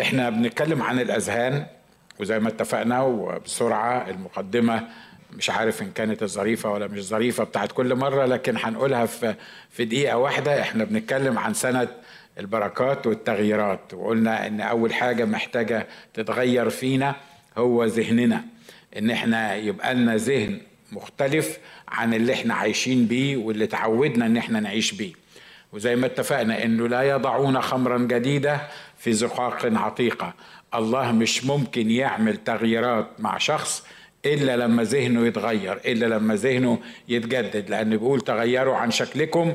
إحنا بنتكلم عن الأذهان وزي ما اتفقنا وبسرعة المقدمة مش عارف إن كانت ظريفه ولا مش ظريفة بتاعت كل مرة لكن هنقولها في في دقيقة واحدة. إحنا بنتكلم عن سنة البركات والتغييرات وقلنا إن أول حاجة محتاجة تتغير فينا هو ذهننا إن إحنا يبقى لنا ذهن مختلف عن اللي إحنا عايشين بيه واللي تعودنا إن إحنا نعيش بيه. وزي ما اتفقنا إنه لا يضعون خمرا جديدة في زقاق عتيقة. الله مش ممكن يعمل تغييرات مع شخص إلا لما ذهنه يتغير إلا لما ذهنه يتجدد لأن بيقول تغيروا عن شكلكم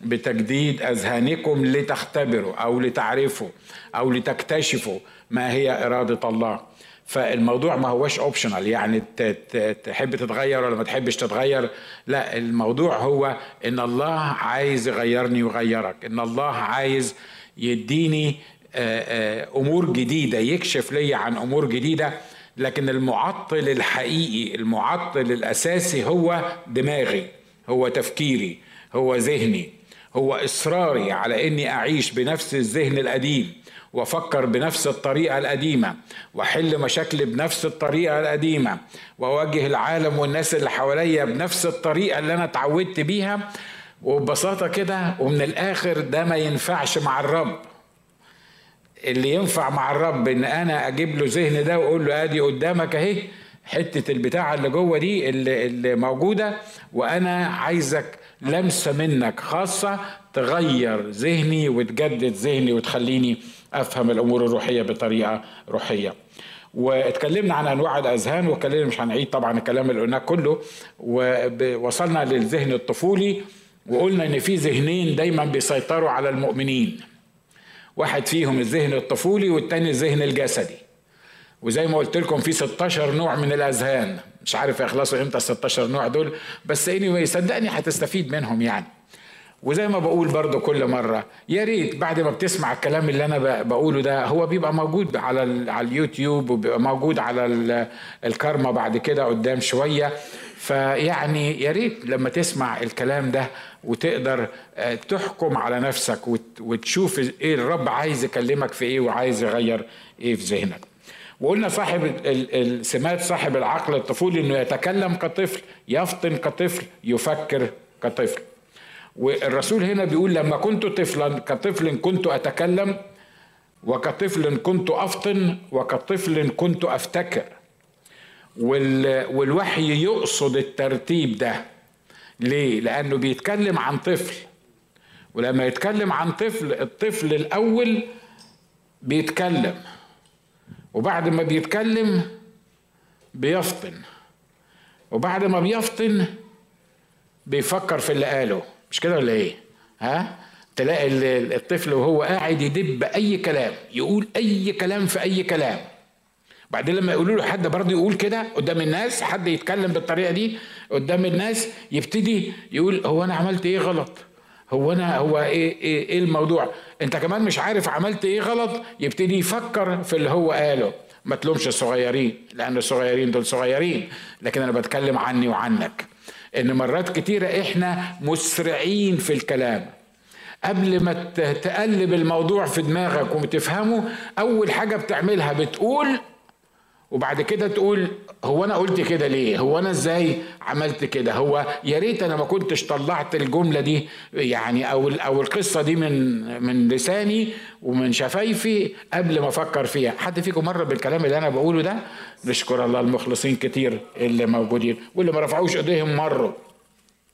بتجديد أذهانكم لتختبروا أو لتعرفوا أو لتكتشفوا ما هي إرادة الله. فالموضوع ما هوش اوبشنال يعني تحب تتغير ولا ما تحبش تتغير؟ لا الموضوع هو إن الله عايز يغيرني ويغيرك إن الله عايز يديني أمور جديدة يكشف لي عن أمور جديدة لكن المعطل الحقيقي المعطل الأساسي هو دماغي هو تفكيري هو ذهني هو إصراري على إني أعيش بنفس الذهن القديم وأفكر بنفس الطريقة القديمة وأحل مشاكلي بنفس الطريقة القديمة وأواجه العالم والناس اللي حواليا بنفس الطريقة اللي أنا اتعودت بيها. وببساطة كده ومن الآخر ده ما ينفعش مع الرب. اللي ينفع مع الرب إن أنا أجيب له ذهن ده وأقول له أدي قدامك أهي حتة البتاع اللي جوه دي اللي, اللي موجودة وأنا عايزك لمسة منك خاصة تغير ذهني وتجدد ذهني وتخليني أفهم الأمور الروحية بطريقة روحية. واتكلمنا عن أنواع الأذهان واتكلمنا مش هنعيد طبعا الكلام اللي قلناه كله ووصلنا للذهن الطفولي وقلنا إن في ذهنين دايما بيسيطروا على المؤمنين. واحد فيهم الذهن الطفولي والتاني الذهن الجسدي. وزي ما قلت لكم في 16 نوع من الأذهان. مش عارف يخلصوا إمتى ال 16 نوع دول بس اني anyway صدقني هتستفيد منهم يعني. وزي ما بقول برضو كل مرة يا ريت بعد ما بتسمع الكلام اللي أنا بقوله ده هو بيبقى موجود على على اليوتيوب وبيبقى موجود على الكارما بعد كده قدام شوية. فيعني يا ريت لما تسمع الكلام ده وتقدر تحكم على نفسك وتشوف إيه الرب عايز يكلمك في إيه وعايز يغير إيه في ذهنك. وقلنا صاحب السمات صاحب العقل الطفولي إنه يتكلم كطفل يفطن كطفل يفكر كطفل. والرسول هنا بيقول لما كنت طفلا كطفل كنت أتكلم وكطفل كنت أفطن وكطفل كنت أفتكر. والوحي يقصد الترتيب ده. ليه؟ لأنه بيتكلم عن طفل. ولما يتكلم عن طفل الطفل الأول بيتكلم. وبعد ما بيتكلم بيفطن. وبعد ما بيفطن بيفكر في اللي قاله. مش كده ولا إيه؟ ها؟ تلاقي الطفل وهو قاعد يدب أي كلام يقول أي كلام في أي كلام. بعدين لما يقولوا له حد برضه يقول كده قدام الناس حد يتكلم بالطريقة دي قدام الناس يبتدي يقول هو أنا عملت إيه غلط؟ هو أنا هو إيه إيه, إيه الموضوع؟ أنت كمان مش عارف عملت إيه غلط يبتدي يفكر في اللي هو قاله. ما تلومش الصغيرين لأن الصغيرين دول صغيرين لكن أنا بتكلم عني وعنك. إن مرات كتيرة إحنا مسرعين في الكلام. قبل ما تقلب الموضوع في دماغك وتفهمه أول حاجة بتعملها بتقول وبعد كده تقول هو أنا قلت كده ليه؟ هو أنا إزاي عملت كده؟ هو يا ريت أنا ما كنتش طلعت الجملة دي يعني أو أو القصة دي من من لساني ومن شفايفي قبل ما أفكر فيها. حد فيكم مر بالكلام اللي أنا بقوله ده؟ نشكر الله المخلصين كتير اللي موجودين واللي ما رفعوش إيديهم مروا.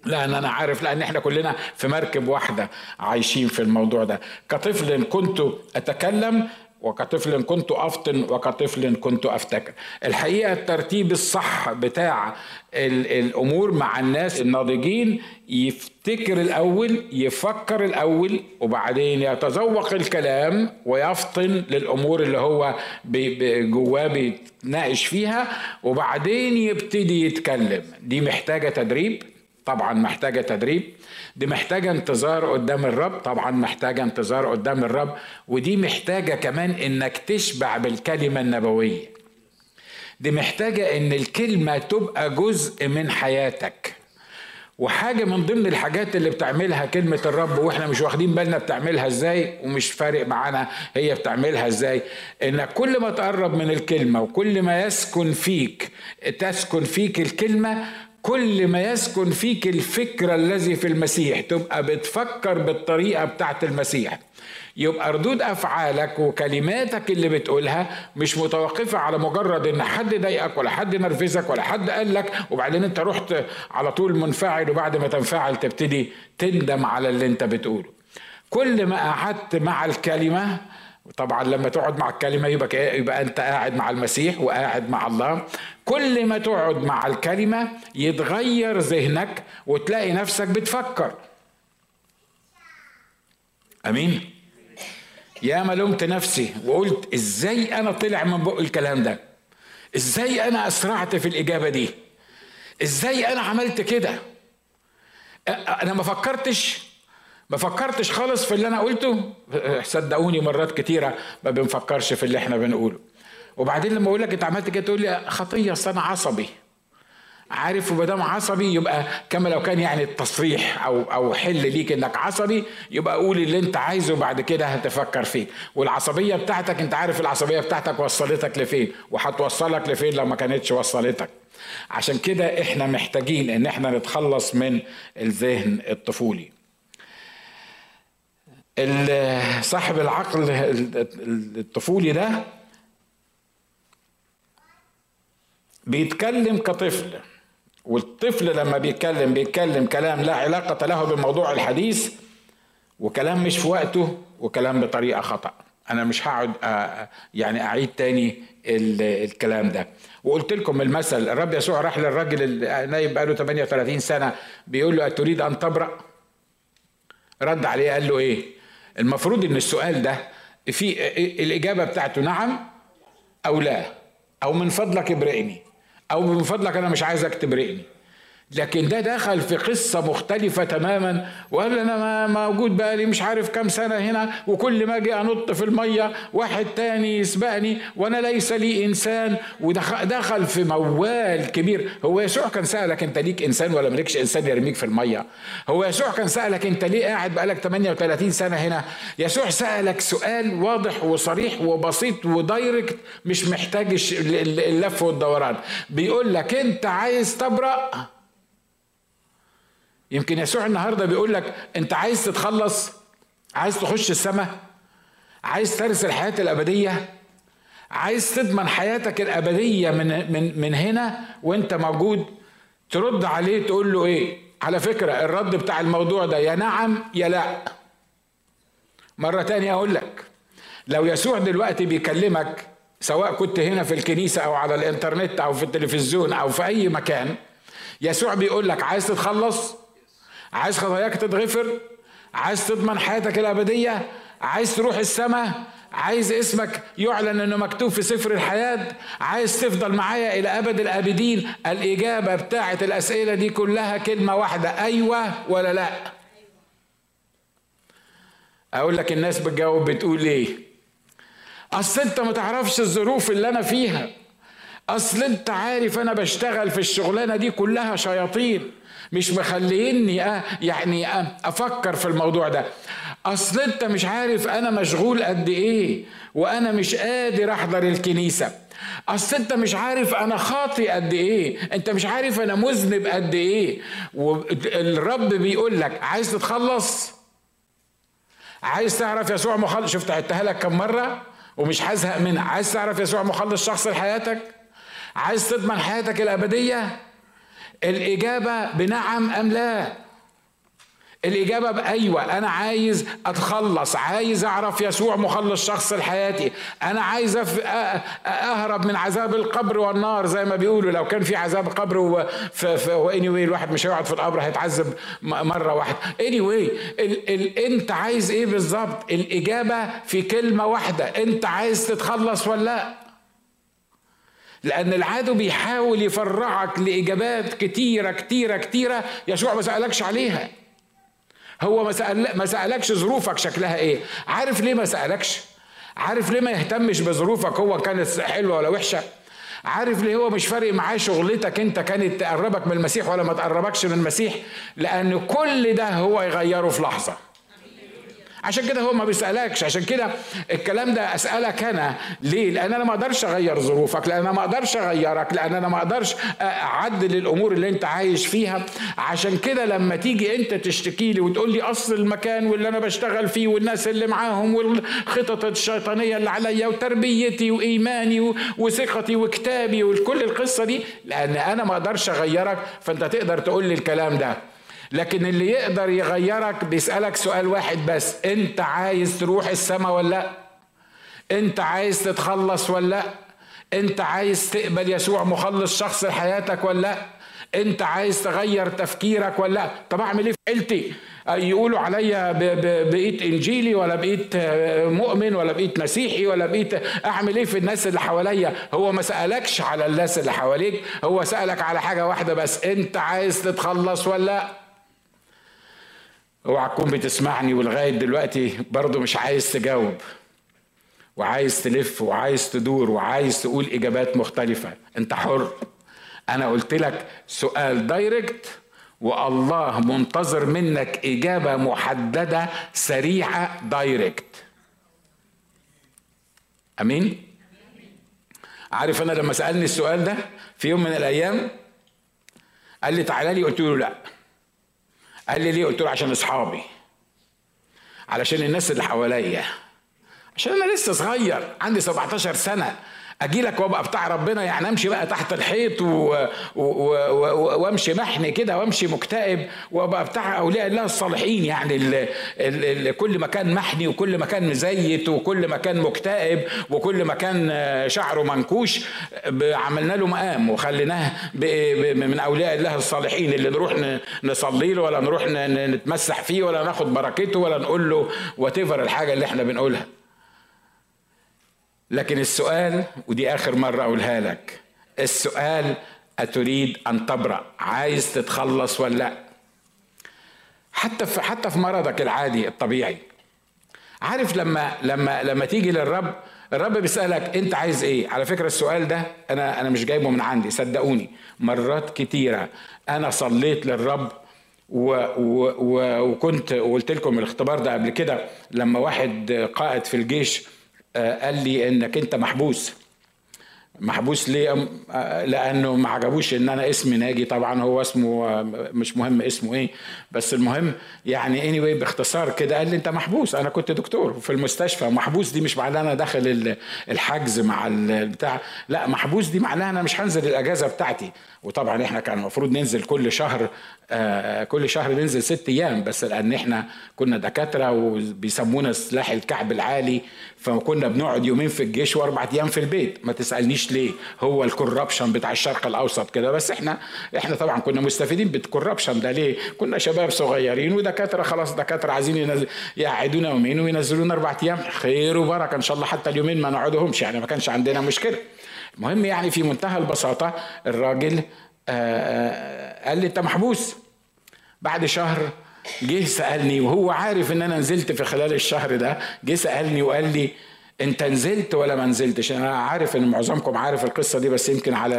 لأن أنا عارف لأن إحنا كلنا في مركب واحدة عايشين في الموضوع ده. كطفل كنت أتكلم وكطفل كنت أفطن وكطفل كنت افتكر الحقيقة الترتيب الصح بتاع الأمور مع الناس الناضجين يفتكر الأول يفكر الأول وبعدين يتذوق الكلام ويفطن للأمور اللي هو جواه بيتناقش فيها وبعدين يبتدي يتكلم. دي محتاجة تدريب. طبعا محتاجة تدريب دي محتاجة انتظار قدام الرب طبعا محتاجة انتظار قدام الرب ودي محتاجة كمان إنك تشبع بالكلمة النبوية. دي محتاجة إن الكلمة تبقى جزء من حياتك. وحاجة من ضمن الحاجات اللي بتعملها كلمة الرب وإحنا مش واخدين بالنا بتعملها إزاي ومش فارق معانا هي بتعملها إزاي إنك كل ما تقرب من الكلمة وكل ما يسكن فيك تسكن فيك الكلمة كل ما يسكن فيك الفكرة الذي في المسيح تبقى بتفكر بالطريقة بتاعت المسيح. يبقى ردود أفعالك وكلماتك اللي بتقولها مش متوقفة على مجرد إن حد ضايقك ولا حد نرفزك ولا حد قال لك وبعدين أنت رحت على طول منفعل وبعد ما تنفعل تبتدي تندم على اللي أنت بتقوله. كل ما قعدت مع الكلمة طبعا لما تقعد مع الكلمة يبقى يبقى أنت قاعد مع المسيح وقاعد مع الله. كل ما تقعد مع الكلمة يتغير ذهنك وتلاقي نفسك بتفكر. أمين؟ يا ما لومت نفسي وقلت إزاي أنا طلع من بق الكلام ده؟ إزاي أنا أسرعت في الإجابة دي؟ إزاي أنا عملت كده؟ أنا ما فكرتش ما فكرتش خالص في اللي أنا قلته؟ صدقوني مرات كتيرة ما بنفكرش في اللي إحنا بنقوله. وبعدين لما أقول لك أنت عملت كده تقول لي خطية أصل أنا عصبي. عارف وما دام عصبي يبقى كما لو كان يعني التصريح أو أو حل ليك إنك عصبي يبقى قول اللي أنت عايزه بعد كده هتفكر فيه. والعصبية بتاعتك أنت عارف العصبية بتاعتك وصلتك لفين؟ وهتوصلك لفين لو ما كانتش وصلتك؟ عشان كده إحنا محتاجين إن إحنا نتخلص من الذهن الطفولي. صاحب العقل الطفولي ده بيتكلم كطفل والطفل لما بيتكلم بيتكلم كلام لا علاقة له بموضوع الحديث وكلام مش في وقته وكلام بطريقة خطأ. أنا مش هقعد يعني أعيد تاني الكلام ده. وقلت لكم المثل الرب يسوع راح للراجل النايب بقاله 38 سنة بيقول له أتريد أن تبرأ؟ رد عليه قال له إيه؟ المفروض إن السؤال ده في الإجابة بتاعته نعم أو لا أو من فضلك ابرئني أو من فضلك أنا مش عايزك تبرئني. لكن ده دخل في قصة مختلفة تماما وقال أنا موجود بقالي مش عارف كم سنة هنا وكل ما أجي أنط في المية واحد تاني يسبقني وأنا ليس لي إنسان. ودخل في موال كبير. هو يسوع كان سألك أنت ليك إنسان ولا مالكش إنسان يرميك في المية؟ هو يسوع كان سألك أنت ليه قاعد بقالك 38 سنة هنا؟ يسوع سألك سؤال واضح وصريح وبسيط ودايركت مش محتاج اللف والدوران. بيقول لك أنت عايز تبرأ؟ يمكن يسوع النهارده بيقول لك انت عايز تتخلص؟ عايز تخش السماء؟ عايز ترث الحياة الأبدية؟ عايز تضمن حياتك الأبدية من من من هنا وانت موجود؟ ترد عليه تقول له إيه؟ على فكرة الرد بتاع الموضوع ده يا نعم يا لا. مرة تانية أقول لك لو يسوع دلوقتي بيكلمك سواء كنت هنا في الكنيسة أو على الإنترنت أو في التلفزيون أو في أي مكان يسوع بيقول لك عايز تتخلص؟ عايز خطاياك تتغفر؟ عايز تضمن حياتك الأبدية؟ عايز تروح السماء؟ عايز اسمك يعلن إنه مكتوب في سفر الحياة؟ عايز تفضل معايا إلى أبد الأبدين؟ الإجابة بتاعت الأسئلة دي كلها كلمة واحدة أيوه ولا لأ؟ أقول لك الناس بتجاوب بتقول إيه؟ أصل أنت ما تعرفش الظروف اللي أنا فيها. أصل أنت عارف أنا بشتغل في الشغلانة دي كلها شياطين. مش مخليني يعني أفكر في الموضوع ده. أصل أنت مش عارف أنا مشغول قد إيه وأنا مش قادر أحضر الكنيسة. أصل أنت مش عارف أنا خاطي قد إيه أنت مش عارف أنا مذنب قد إيه. والرب بيقول لك عايز تتخلص؟ عايز تعرف يسوع مخلص شفت عدتها لك كم مرة؟ ومش هزهق منها عايز تعرف يسوع مخلص شخص لحياتك؟ عايز تضمن حياتك الأبدية؟ الإجابة بنعم أم لا؟ الإجابة بأيوة أنا عايز أتخلص عايز أعرف يسوع مخلص شخص لحياتي. أنا عايز أهرب من عذاب القبر والنار زي ما بيقولوا. لو كان في عذاب قبر و anyway الواحد مش هيقعد في القبر هيتعذب مرة واحدة. anyway أنت عايز إيه بالظبط؟ الإجابة في كلمة واحدة. أنت عايز تتخلص ولا لأ؟ لأن العدو بيحاول يفرعك لإجابات كتيرة كتيرة كتيرة يسوع ما سألكش عليها. هو ما, سأل ما سألكش ظروفك شكلها إيه. عارف ليه ما سألكش؟ عارف ليه ما يهتمش بظروفك هو كانت حلوة ولا وحشة؟ عارف ليه هو مش فارق معاه شغلتك أنت كانت تقربك من المسيح ولا ما تقربكش من المسيح؟ لأن كل ده هو يغيره في لحظة. عشان كده هو ما بيسألكش. عشان كده الكلام ده أسألك أنا. ليه؟ لأن أنا ما أقدرش أغير ظروفك لأن أنا ما أقدرش أغيرك لأن أنا ما أقدرش أعدل الأمور اللي أنت عايش فيها. عشان كده لما تيجي أنت تشتكي لي وتقول لي أصل المكان واللي أنا بشتغل فيه والناس اللي معاهم والخطط الشيطانية اللي عليا وتربيتي وإيماني وثقتي وكتابي وكل القصة دي لأن أنا ما أقدرش أغيرك. فأنت تقدر تقول لي الكلام ده. لكن اللي يقدر يغيرك بيسألك سؤال واحد بس انت عايز تروح السماء ولا لأ؟ انت عايز تتخلص ولا لأ؟ انت عايز تقبل يسوع مخلص شخص لحياتك ولا لأ؟ انت عايز تغير تفكيرك ولا لأ؟ طب أعمل إيه في عيلتي؟ يقولوا عليا بقيت إنجيلي ولا بقيت مؤمن ولا بقيت مسيحي ولا بقيت أعمل إيه في الناس اللي حواليا؟ هو ما سألكش على الناس اللي حواليك هو سألك على حاجة واحدة بس انت عايز تتخلص ولا لأ؟ اوعى تكون بتسمعني ولغاية دلوقتي برضه مش عايز تجاوب وعايز تلف وعايز تدور وعايز تقول إجابات مختلفة. أنت حر. أنا قلت لك سؤال direct والله منتظر منك إجابة محددة سريعة direct أمين؟ عارف أنا لما سألني السؤال ده في يوم من الأيام قال لي تعالى لي قلت له لا. قال لي ليه؟ قلت له عشان أصحابي. علشان الناس اللي حواليا. عشان أنا لسه صغير عندي 17 سنة. أجي لك وأبقى بتاع ربنا يعني أمشي بقى تحت الحيط. وأمشي محني كده وأمشي مكتئب وأبقى بتاع أولياء الله الصالحين يعني ال... ال... ال... كل مكان محني وكل مكان مزيت وكل مكان مكتئب وكل مكان شعره منكوش عملنا له مقام وخليناه. من أولياء الله الصالحين اللي نروح. نصلي له ولا نروح. نتمسح فيه ولا ناخد بركته ولا نقول له وات الحاجة اللي إحنا بنقولها لكن السؤال ودي آخر مرة أقولها لك. السؤال أتريد أن تبرأ؟ عايز تتخلص ولا لأ؟ حتى في حتى في مرضك العادي الطبيعي. عارف لما لما لما تيجي للرب الرب بيسألك أنت عايز إيه؟ على فكرة السؤال ده أنا أنا مش جايبه من عندي صدقوني. مرات كتيرة. أنا صليت للرب و و و وكنت وقلت لكم الاختبار ده قبل كده لما واحد قائد في الجيش قال لي إنك أنت محبوس. محبوس ليه؟ لأنه ما عجبوش إن أنا اسمي ناجي. طبعا هو اسمه آه، مش مهم اسمه إيه. بس المهم يعني اني anyway باختصار كده قال لي أنت محبوس. أنا كنت دكتور في المستشفى. محبوس دي مش معناها أنا داخل الحجز مع البتاع لا محبوس دي معناها أنا مش هنزل الأجازة بتاعتي. وطبعا إحنا كان المفروض ننزل كل شهر آه كل شهر ننزل ست أيام. بس لأن إحنا كنا دكاترة وبيسمونا سلاح الكعب العالي فكنا بنقعد يومين في الجيش وأربع أيام في البيت. ما تسألنيش ليه هو الكوربشن بتاع الشرق الأوسط كده. بس إحنا إحنا طبعا كنا مستفيدين بالكوربشن ده. ليه؟ كنا شباب صغيرين ودكاترة خلاص دكاترة عايزين يقعدونا يومين وينزلونا أربع أيام. خير وبركة إن شاء الله. حتى اليومين ما نقعدهمش يعني ما كانش عندنا مشكلة. المهم يعني في منتهى البساطة الراجل آه، آه، قال لي أنت محبوس. بعد شهر جه سألني وهو عارف إن أنا نزلت في خلال الشهر ده جه سألني وقال لي انت نزلت ولا ما نزلتش؟ أنا عارف ان معظمكم عارف القصة دي بس يمكن على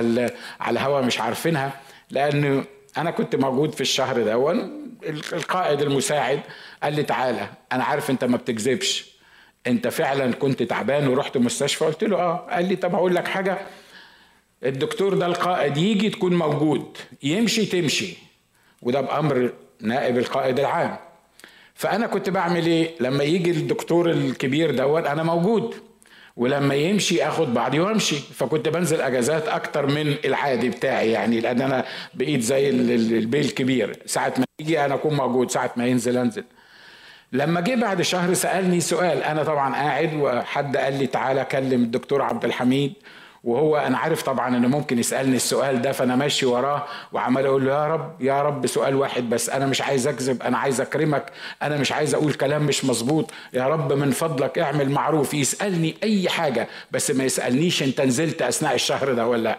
على الهوا مش عارفينها لأنه أنا كنت موجود في الشهر ده القائد المساعد قال لي تعالى أنا عارف أنت ما بتكذبش. أنت فعلا كنت تعبان ورحت مستشفى؟ قلت له آه. قال لي طب هقول لك حاجة الدكتور ده القائد يجي تكون موجود يمشي تمشي وده بأمر نائب القائد العام. فأنا كنت بعمل إيه؟ لما يجي الدكتور الكبير دوت أنا موجود. ولما يمشي آخد بعضي وأمشي. فكنت بنزل أجازات أكتر من العادي بتاعي يعني لأن أنا بقيت زي البي الكبير. ساعة ما يجي أنا أكون موجود ساعة ما ينزل أنزل. لما جه بعد شهر سألني سؤال أنا طبعا قاعد وحد قال لي تعالى كلم الدكتور عبد الحميد. وهو أنا عارف طبعا إنه ممكن يسألني السؤال ده فأنا ماشي وراه وعمال أقول له يا رب يا رب سؤال واحد بس أنا مش عايز أكذب أنا عايز أكرمك أنا مش عايز أقول كلام مش مظبوط يا رب من فضلك اعمل معروف يسألني أي حاجة بس ما يسألنيش أنت نزلت أثناء الشهر ده ولا لأ.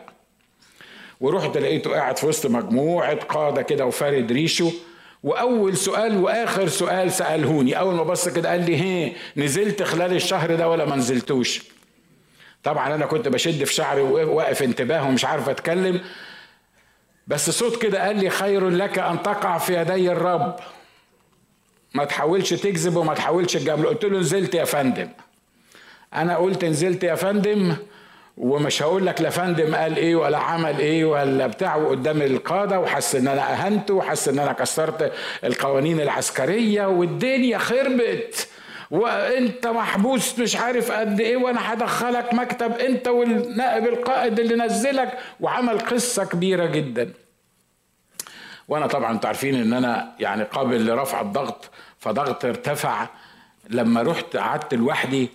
ورحت لقيته قاعد في وسط مجموعة قادة كده وفارد ريشه وأول سؤال وآخر سؤال سألهوني أول ما بص كده قال لي هي نزلت خلال الشهر ده ولا ما نزلتوش؟ طبعا أنا كنت بشد في شعري واقف انتباه ومش عارف أتكلم بس صوت كده قال لي خير لك أن تقع في يدي الرب. ما تحاولش تكذب وما تحاولش تجامل. قلت له نزلت يا فندم. أنا قلت نزلت يا فندم ومش هقول لك لا فندم قال إيه ولا عمل إيه ولا بتاع قدام القادة وحس إن أنا أهنته وحس إن أنا كسرت القوانين العسكرية والدنيا خربت. وانت محبوس مش عارف قد إيه وأنا هدخلك مكتب انت والنائب القائد اللي نزلك وعمل قصة كبيرة جدا. وأنا طبعا أنتوا عارفين ان أنا يعني قابل لرفع الضغط فضغط ارتفع لما رحت قعدت لوحدي.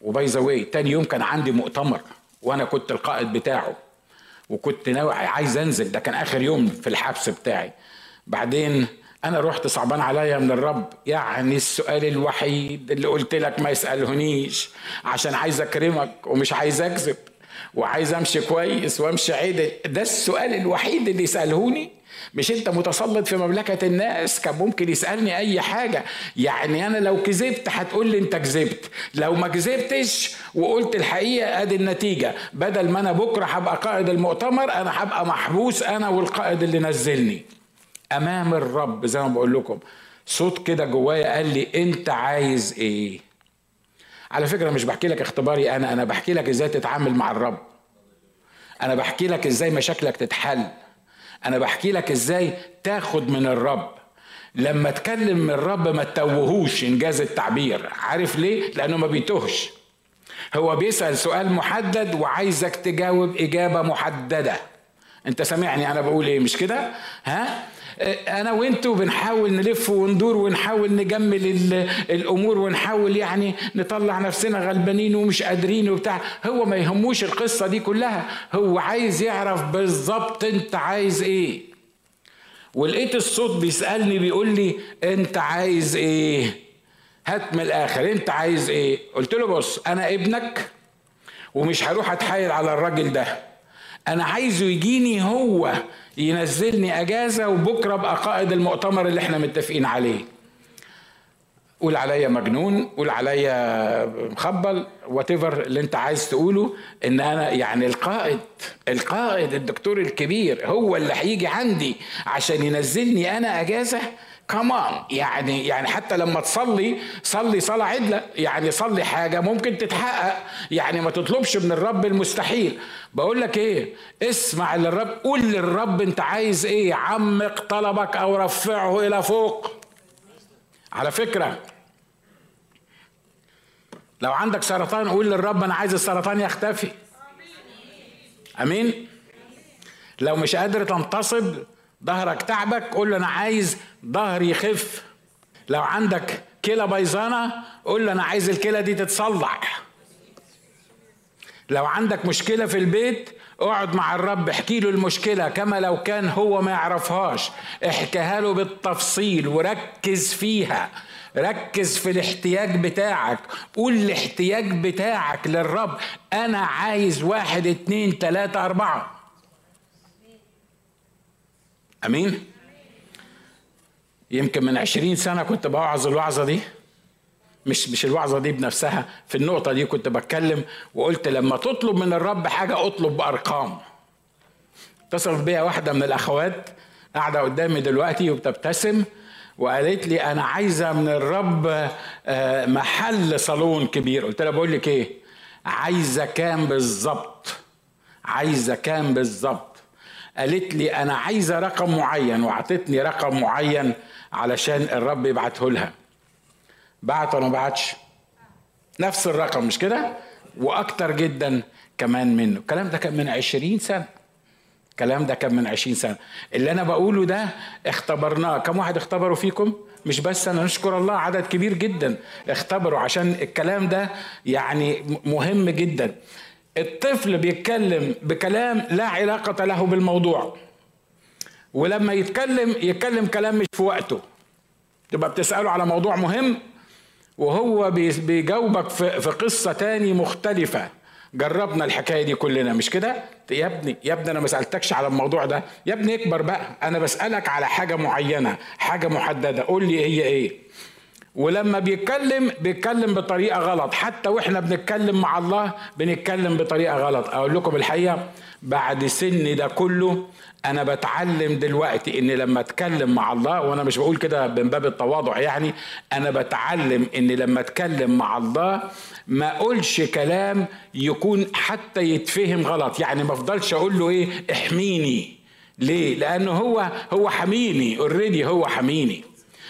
وباي ذا تاني يوم كان عندي مؤتمر وأنا كنت القائد بتاعه وكنت ناوي عايز انزل. ده كان آخر يوم في الحبس بتاعي. بعدين أنا رحت صعبان عليا من الرب. يعني السؤال الوحيد اللي قلت لك ما يسألهنيش. عشان عايز أكرمك ومش عايز أكذب وعايز أمشي كويس وأمشي عدل. ده السؤال الوحيد اللي يسألهوني. مش أنت متسلط في مملكة الناس؟ كان ممكن يسألني أي حاجة. يعني أنا لو كذبت هتقول لي أنت كذبت. لو ما كذبتش وقلت الحقيقة أدي النتيجة. بدل ما أنا بكرة هبقى قائد المؤتمر أنا هبقى محبوس أنا والقائد اللي نزلني. أمام الرب زي ما بقول لكم. صوت كده جوايا قال لي أنت عايز إيه؟ على فكرة مش بحكي لك اختباري أنا أنا بحكي لك إزاي تتعامل مع الرب. أنا بحكي لك إزاي مشاكلك تتحل. أنا بحكي لك إزاي تاخد من الرب. لما تكلم من الرب ما تتوهوش إنجاز التعبير. عارف ليه؟ لأنه ما بيتوهش. هو بيسأل سؤال محدد وعايزك تجاوب إجابة محددة. أنت سامعني أنا بقول إيه مش كده؟ ها؟ أنا وأنتوا بنحاول نلف وندور ونحاول نجمل الأمور ونحاول يعني نطلع نفسنا غلبانين ومش قادرين وبتاع. هو ما يهموش القصة دي كلها. هو عايز يعرف بالظبط أنت عايز إيه. ولقيت الصوت بيسألني بيقول لي أنت عايز إيه؟ هات من الآخر أنت عايز إيه؟ قلت له بص أنا ابنك ومش هروح أتحايل على الراجل ده. أنا عايزه يجيني هو. ينزلني أجازة وبكرة أبقى قائد المؤتمر اللي إحنا متفقين عليه. قول عليا مجنون قول عليا مخبل وات اللي أنت عايز تقوله إن أنا يعني القائد القائد الدكتور الكبير هو اللي هيجي عندي عشان ينزلني أنا أجازة كمان يعني يعني حتى لما تصلي صلي صلاة عدلة. يعني صلي حاجة ممكن تتحقق. يعني ما تطلبش من الرب المستحيل. بقول لك إيه؟ اسمع للرب قول للرب أنت عايز إيه؟ عمق طلبك أو رفعه إلى فوق. على فكرة. لو عندك سرطان قول للرب أنا عايز السرطان يختفي. آمين. لو مش قادر تنتصب ظهرك تعبك قول له أنا عايز ظهري يخف. لو عندك كلى بيضانه قول له أنا عايز الكلى دي تتصلح لو عندك مشكلة في البيت اقعد مع الرب احكي له المشكلة كما لو كان هو ما يعرفهاش. احكيها له بالتفصيل وركز فيها. ركز في الاحتياج بتاعك. قول الاحتياج بتاعك للرب. أنا عايز واحد اتنين تلاتة أربعة. أمين؟ يمكن من عشرين سنة كنت بوعظ الوعظة دي. مش مش الوعظة دي بنفسها في النقطة دي كنت بتكلم وقلت لما تطلب من الرب حاجة اطلب بأرقام. اتصلت بيا واحدة من الأخوات قاعدة قدامي دلوقتي وبتبتسم وقالت لي أنا عايزة من الرب آه، محل صالون كبير. قلت لها بقول لك إيه؟ عايزة كام بالظبط؟ عايزة كام بالظبط؟ قالت لي أنا عايزة رقم معين وأعطتني رقم معين علشان الرب يبعته لها. بعت ولا ما بعتش؟ نفس الرقم مش كده؟ وأكتر جدا كمان منه. الكلام ده كان من عشرين سنة. الكلام ده كان من عشرين سنة. اللي أنا بقوله ده اختبرناه. كم واحد اختبروا فيكم؟ مش بس أنا نشكر الله عدد كبير جدا اختبروا عشان الكلام ده يعني مهم جدا. الطفل بيتكلم بكلام لا علاقة له بالموضوع. ولما يتكلم يتكلم كلام مش في وقته. تبقى بتسأله على موضوع مهم وهو بيجاوبك في قصة تاني مختلفة. جربنا الحكاية دي كلنا مش كده؟ يا ابني يا ابني أنا ما سألتكش على الموضوع ده. يا ابني اكبر بقى أنا بسألك على حاجة معينة حاجة محددة. قول لي هي إيه. ولما بيتكلم بيتكلم بطريقة غلط. حتى وإحنا بنتكلم مع الله بنتكلم بطريقة غلط. أقول لكم الحقيقة بعد سن ده كله أنا بتعلم دلوقتي إن لما أتكلم مع الله وأنا مش بقول كده من باب التواضع يعني أنا بتعلم إن لما أتكلم مع الله ما أقولش كلام يكون حتى يتفهم غلط. يعني ما أفضلش أقول له إيه؟ احميني. ليه؟ لأنه هو هو حميني. already هو حميني.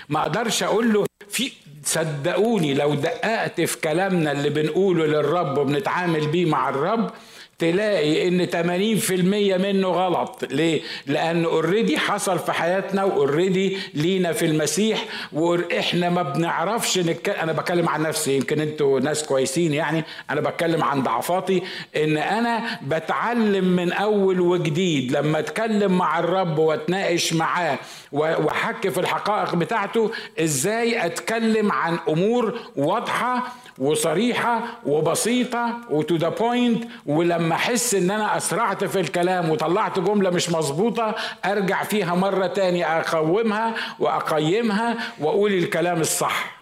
ما أقدرش أقول له في صدقوني لو دققت في كلامنا اللي بنقوله للرب وبنتعامل بيه مع الرب تلاقي إن 80% منه غلط. ليه؟ لأن already حصل في حياتنا و already لينا في المسيح وإحنا ما بنعرفش نتكلم أنا بتكلم عن نفسي يمكن أنتوا ناس كويسين يعني أنا بتكلم عن ضعفاتي إن أنا بتعلم من أول وجديد. لما أتكلم مع الرب وأتناقش معاه وأحكي في الحقائق بتاعته إزاي أتكلم عن أمور واضحة وصريحة وبسيطة و to the point ولما أحس إن أنا أسرعت في الكلام وطلعت جملة مش مظبوطة أرجع فيها مرة تانية أقومها وأقيمها وأقول الكلام الصح.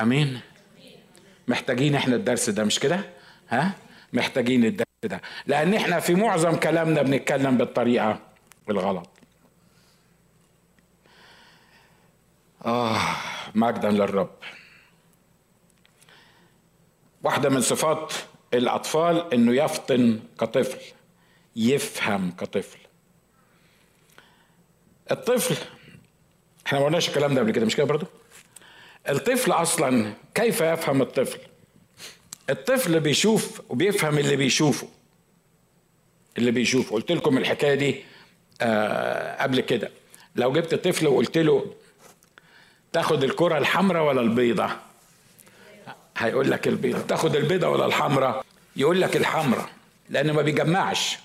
أمين؟ محتاجين إحنا الدرس ده مش كده؟ ها؟ محتاجين الدرس ده. لأن إحنا في معظم كلامنا بنتكلم بالطريقة الغلط. آه مجدا للرب. واحدة من صفات الأطفال إنه يفطن كطفل يفهم كطفل. الطفل إحنا ما قلناش الكلام ده قبل كده مش كده برضه الطفل أصلا كيف يفهم الطفل؟ الطفل بيشوف وبيفهم اللي بيشوفه. اللي بيشوفه. قلت لكم الحكاية دي آه قبل كده. لو جبت طفل وقلت له تاخد الكرة الحمراء ولا البيضة؟ هيقول لك البيضة تاخد البيضة ولا الحمراء يقول لك الحمراء لأنه ما بيجمعش.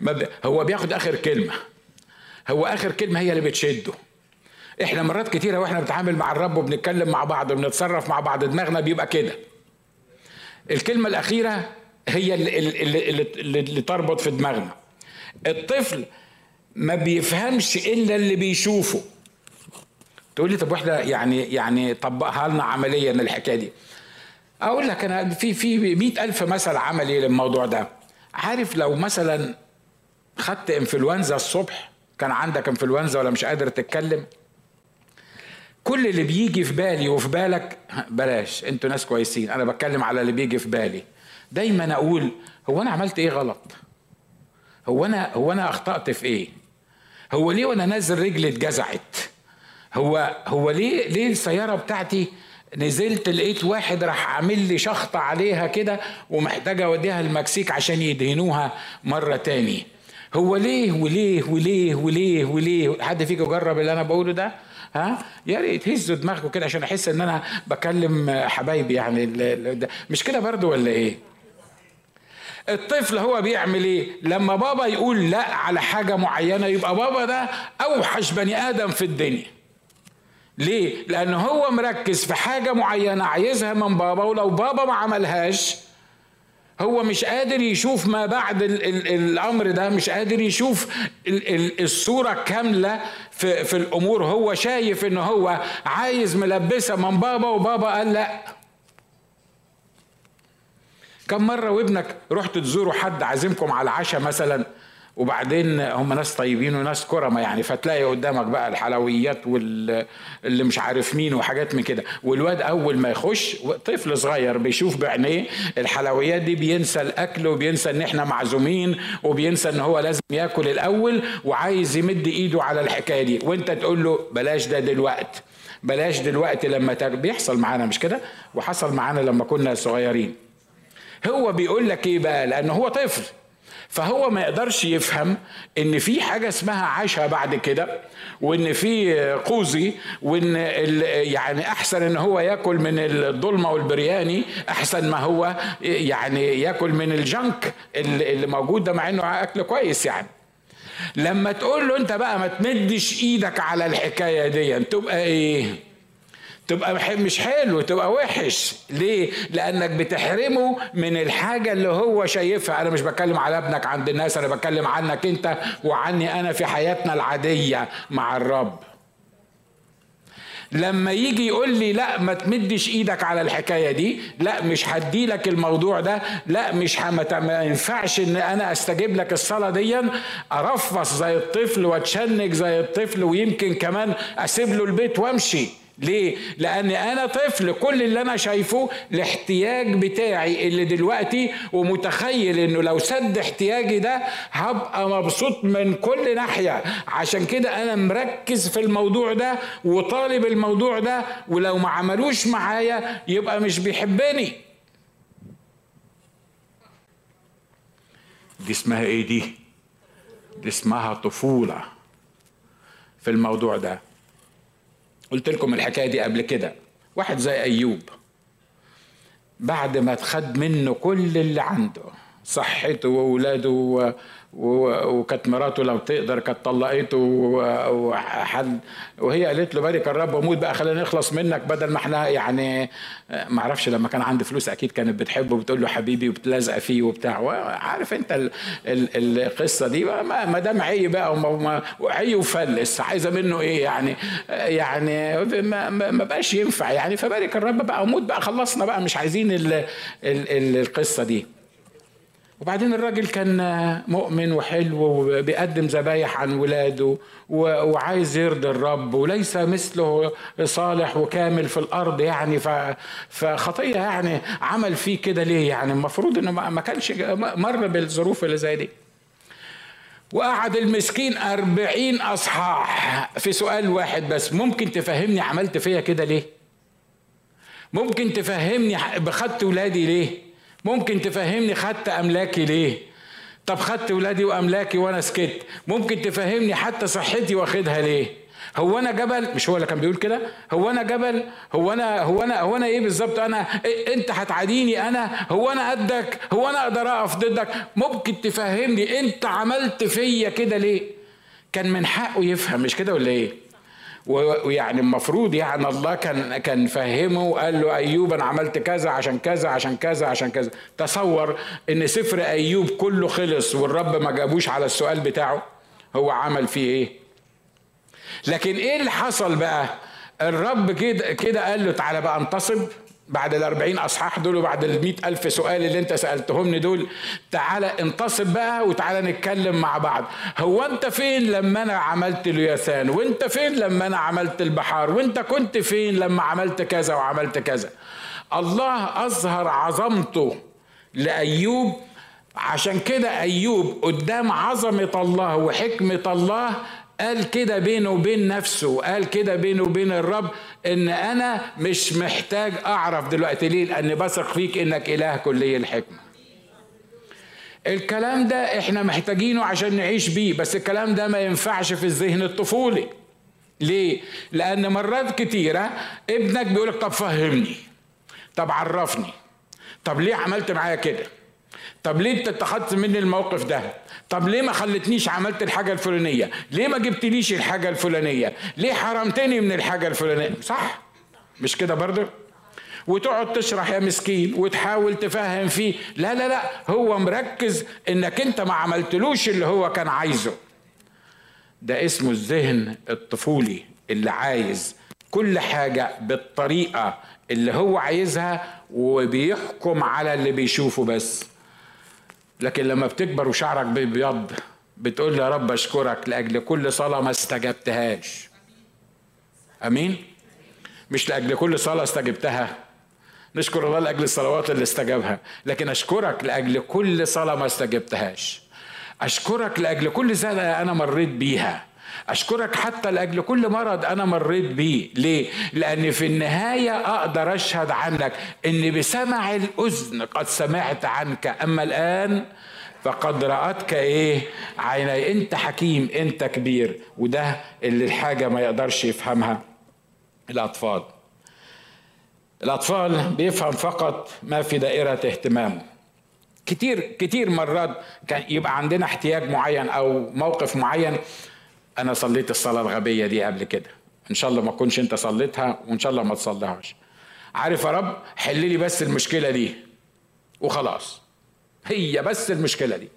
ما بي... هو بياخد آخر كلمة. هو آخر كلمة هي اللي بتشده. إحنا مرات كتيرة وإحنا بنتعامل مع الرب وبنتكلم مع بعض وبنتصرف مع بعض دماغنا بيبقى كده. الكلمة الأخيرة هي اللي, اللي, اللي, اللي تربط في دماغنا. الطفل ما بيفهمش إلا اللي بيشوفه. تقول لي طب واحدة يعني يعني طبقها لنا عمليا الحكاية دي. أقول لك أنا في في مئة ألف مثل عملي للموضوع ده؟ عارف لو مثلا خدت إنفلونزا الصبح كان عندك إنفلونزا ولا مش قادر تتكلم؟ كل اللي بيجي في بالي وفي بالك بلاش أنتوا ناس كويسين أنا بتكلم على اللي بيجي في بالي. دايما أقول هو أنا عملت إيه غلط؟ هو أنا هو أنا أخطأت في إيه؟ هو ليه وأنا نازل رجلي اتجزعت؟ هو هو ليه ليه السيارة بتاعتي نزلت لقيت واحد راح عامل لي شخطة عليها كده ومحتاج أوديها المكسيك عشان يدهنوها مرة تاني. هو ليه وليه وليه وليه وليه؟ حد فيكم جرب اللي أنا بقوله ده؟ ها؟ يا ريت هزوا دماغكم كده عشان أحس إن أنا بكلم حبايبي يعني مش كده برضو ولا إيه؟ الطفل هو بيعمل إيه؟ لما بابا يقول لا على حاجة معينة يبقى بابا ده أوحش بني آدم في الدنيا. ليه؟ لأنه هو مركز في حاجة معينة عايزها من بابا ولو بابا ما عملهاش هو مش قادر يشوف ما بعد ال ال الأمر ده مش قادر يشوف ال ال الصورة كاملة في, في الأمور. هو شايف إن هو عايز ملبسة من بابا وبابا قال لأ. كم مرة وابنك رحت تزوروا حد عازمكم على العشاء مثلا؟ وبعدين هم ناس طيبين وناس كرمة يعني فتلاقي قدامك بقى الحلويات واللي مش عارف مين وحاجات من كده. والواد أول ما يخش طفل صغير بيشوف بعينيه الحلويات دي بينسى الأكل وبينسى إن إحنا معزومين وبينسى إن هو لازم ياكل الأول وعايز يمد إيده على الحكاية دي. وأنت تقول له بلاش ده دلوقتي بلاش دلوقتي لما تاكل. بيحصل معانا مش كده؟ وحصل معانا لما كنا صغيرين. هو بيقول لك إيه بقى؟ لأنه هو طفل. فهو ما يقدرش يفهم إن في حاجة اسمها عشاء بعد كده وإن في قوزي وإن يعني أحسن إن هو ياكل من الضلمة والبرياني أحسن ما هو يعني ياكل من الجنك اللي موجود ده مع إنه أكل كويس يعني. لما تقول له أنت بقى ما تمدش إيدك على الحكاية دي تبقى إيه؟ تبقى مش حلو تبقى وحش. ليه؟ لأنك بتحرمه من الحاجة اللي هو شايفها. أنا مش بتكلم على ابنك عند الناس أنا بتكلم عنك أنت وعني أنا في حياتنا العادية مع الرب. لما يجي يقول لي لا ما تمدش إيدك على الحكاية دي لا مش هدي لك الموضوع ده لا مش ما ينفعش إن أنا أستجيب لك الصلاة دي أرفص زي الطفل وأتشنج زي الطفل ويمكن كمان أسيب له البيت وأمشي. ليه؟ لأن أنا طفل كل اللي أنا شايفه الاحتياج بتاعي اللي دلوقتي ومتخيل إنه لو سد احتياجي ده هبقى مبسوط من كل ناحية عشان كده أنا مركز في الموضوع ده وطالب الموضوع ده ولو ما عملوش معايا يبقى مش بيحبني دي اسمها إيه دي؟ دي اسمها طفولة في الموضوع ده قلت لكم الحكاية دي قبل كده. واحد زي أيوب. بعد ما اتخد منه كل اللي عنده صحته واولاده وكانت مراته لو تقدر كانت طلقته وحد وهي قالت له بارك الرب وموت بقى خلينا نخلص منك بدل ما إحنا يعني ما أعرفش لما كان عندي فلوس أكيد كانت بتحبه وبتقول له حبيبي وبتلازقه فيه وبتاع. عارف انت ال ال القصة دي ما دام عي بقى وعي وفلس عايزة منه إيه يعني؟ يعني ما, ما بقاش ينفع يعني. فبارك الرب بقى وموت بقى خلصنا بقى مش عايزين ال ال القصة دي. وبعدين الراجل كان مؤمن وحلو وبيقدم ذبايح عن ولاده وعايز يرضي الرب وليس مثله صالح وكامل في الأرض يعني. فخطية يعني عمل فيه كده ليه يعني؟ المفروض إنه ما كانش مر بالظروف اللي زي دي. وقعد المسكين أربعين أصحاح. في سؤال واحد بس ممكن تفهمني عملت فيا كده ليه؟ ممكن تفهمني بخدت ولادي ليه؟ ممكن تفهمني خدت أملاكي ليه؟ طب خدت ولادي وأملاكي وأنا سكت. ممكن تفهمني حتى صحتي واخدها ليه؟ هو أنا جبل؟ مش هو اللي كان بيقول كده؟ هو أنا جبل؟ هو أنا هو أنا هو أنا إيه بالظبط؟ أنا إيه أنت هتعاديني أنا؟ هو أنا قدك؟ هو أنا أقدر أقف ضدك؟ ممكن تفهمني أنت عملت فيا كده ليه؟ كان من حقه يفهم مش كده ولا إيه؟ ويعني المفروض يعني الله كان كان فهمه وقال له أيوب أنا عملت كذا عشان كذا عشان كذا عشان كذا. تصور إن سفر أيوب كله خلص والرب ما جابوش على السؤال بتاعه هو عمل فيه إيه؟ لكن إيه اللي حصل بقى؟ الرب كده كده قال له تعالى بقى انتصب. بعد الأربعين أصحاح دول وبعد المئة ألف سؤال اللي أنت سألتهمني دول تعالى انتصب بقى وتعالى نتكلم مع بعض. هو أنت فين لما أنا عملت الياثان وأنت فين لما أنا عملت البحار؟ وأنت كنت فين لما عملت كذا وعملت كذا؟ الله أظهر عظمته لأيوب. عشان كده أيوب قدام عظمة الله وحكمة الله قال كده بينه وبين نفسه قال كده بينه وبين الرب إن أنا مش محتاج أعرف دلوقتي ليه؟ لاني بثق فيك إنك إله كلي الحكمة. الكلام ده إحنا محتاجينه عشان نعيش بيه بس الكلام ده ما ينفعش في الذهن الطفولي. ليه؟ لأن مرات كتيرة ابنك بيقولك طب فهمني طب عرفني طب ليه عملت معايا كده؟ طب ليه انت اتخذت مني الموقف ده؟ طب ليه ما خلتنيش عملت الحاجة الفلانية؟ ليه ما جبتليش الحاجة الفلانية؟ ليه حرمتني من الحاجة الفلانية؟ صح؟ مش كده برضه؟ وتقعد تشرح يا مسكين وتحاول تفهم فيه. لا لا لا هو مركز إنك أنت ما عملتلوش اللي هو كان عايزه. ده اسمه الذهن الطفولي اللي عايز كل حاجة بالطريقة اللي هو عايزها وبيحكم على اللي بيشوفه بس. لكن لما بتكبر وشعرك بيبيض بتقول يا رب أشكرك لأجل كل صلاة ما استجبتهاش. آمين؟ مش لأجل كل صلاة استجبتها. نشكر الله لأجل الصلوات اللي استجابها. لكن أشكرك لأجل كل صلاة ما استجبتهاش. أشكرك لأجل كل سنه أنا مريت بيها. أشكرك حتى لأجل كل مرض أنا مريت بيه. ليه؟ لأن في النهاية أقدر أشهد عنك إن بسمع الأذن قد سمعت عنك. أما الآن فقد رأتك إيه؟ عيني. أنت حكيم أنت كبير. وده اللي الحاجة ما يقدرش يفهمها الأطفال. الأطفال بيفهم فقط ما في دائرة اهتمامه. كتير كتير مرات كان يبقى عندنا احتياج معين أو موقف معين أنا صليت الصلاة الغبية دي قبل كده. إن شاء الله ما تكونش أنت صليتها وإن شاء الله ما تصليهاش. عارف يا رب؟ حل لي بس المشكلة دي. وخلاص. هي بس المشكلة دي.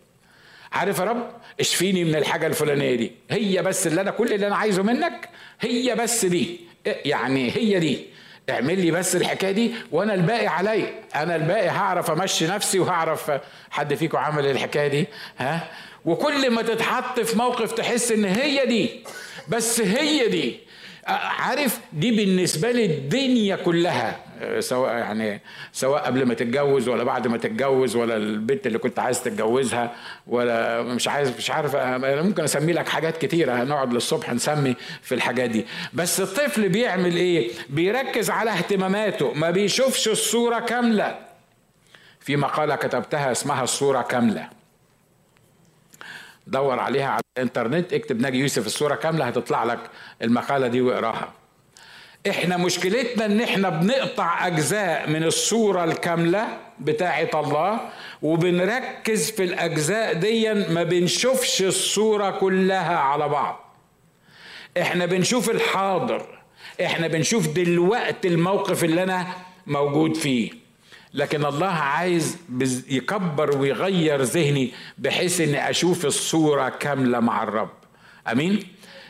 عارف يا رب؟ اشفيني من الحاجة الفلانية دي. هي بس اللي أنا كل اللي أنا عايزه منك هي بس دي. يعني هي دي. اعمل لي بس الحكاية دي وأنا الباقي علي أنا الباقي هعرف أمشي نفسي وهعرف حد فيكم عمل الحكاية دي؟ ها؟ وكل ما تتحط في موقف تحس إن هي دي بس هي دي. عارف دي بالنسبة لي الدنيا كلها سواء يعني سواء قبل ما تتجوز ولا بعد ما تتجوز ولا البنت اللي كنت عايز تتجوزها ولا مش عايز مش عارف أنا ممكن أسمي لك حاجات كتيرة هنقعد للصبح نسمي في الحاجات دي. بس الطفل بيعمل إيه؟ بيركز على اهتماماته ما بيشوفش الصورة كاملة. في مقالة كتبتها اسمها الصورة كاملة. دور عليها على الانترنت. اكتب ناجي يوسف الصورة كاملة هتطلع لك المقالة دي واقراها. إحنا مشكلتنا ان إحنا بنقطع أجزاء من الصورة الكاملة بتاعة الله وبنركز في الأجزاء دي ما بنشوفش الصورة كلها على بعض. إحنا بنشوف الحاضر إحنا بنشوف دلوقتي الموقف اللي أنا موجود فيه. لكن الله عايز يكبر ويغير ذهني بحيث إني أشوف الصورة كاملة مع الرب. آمين؟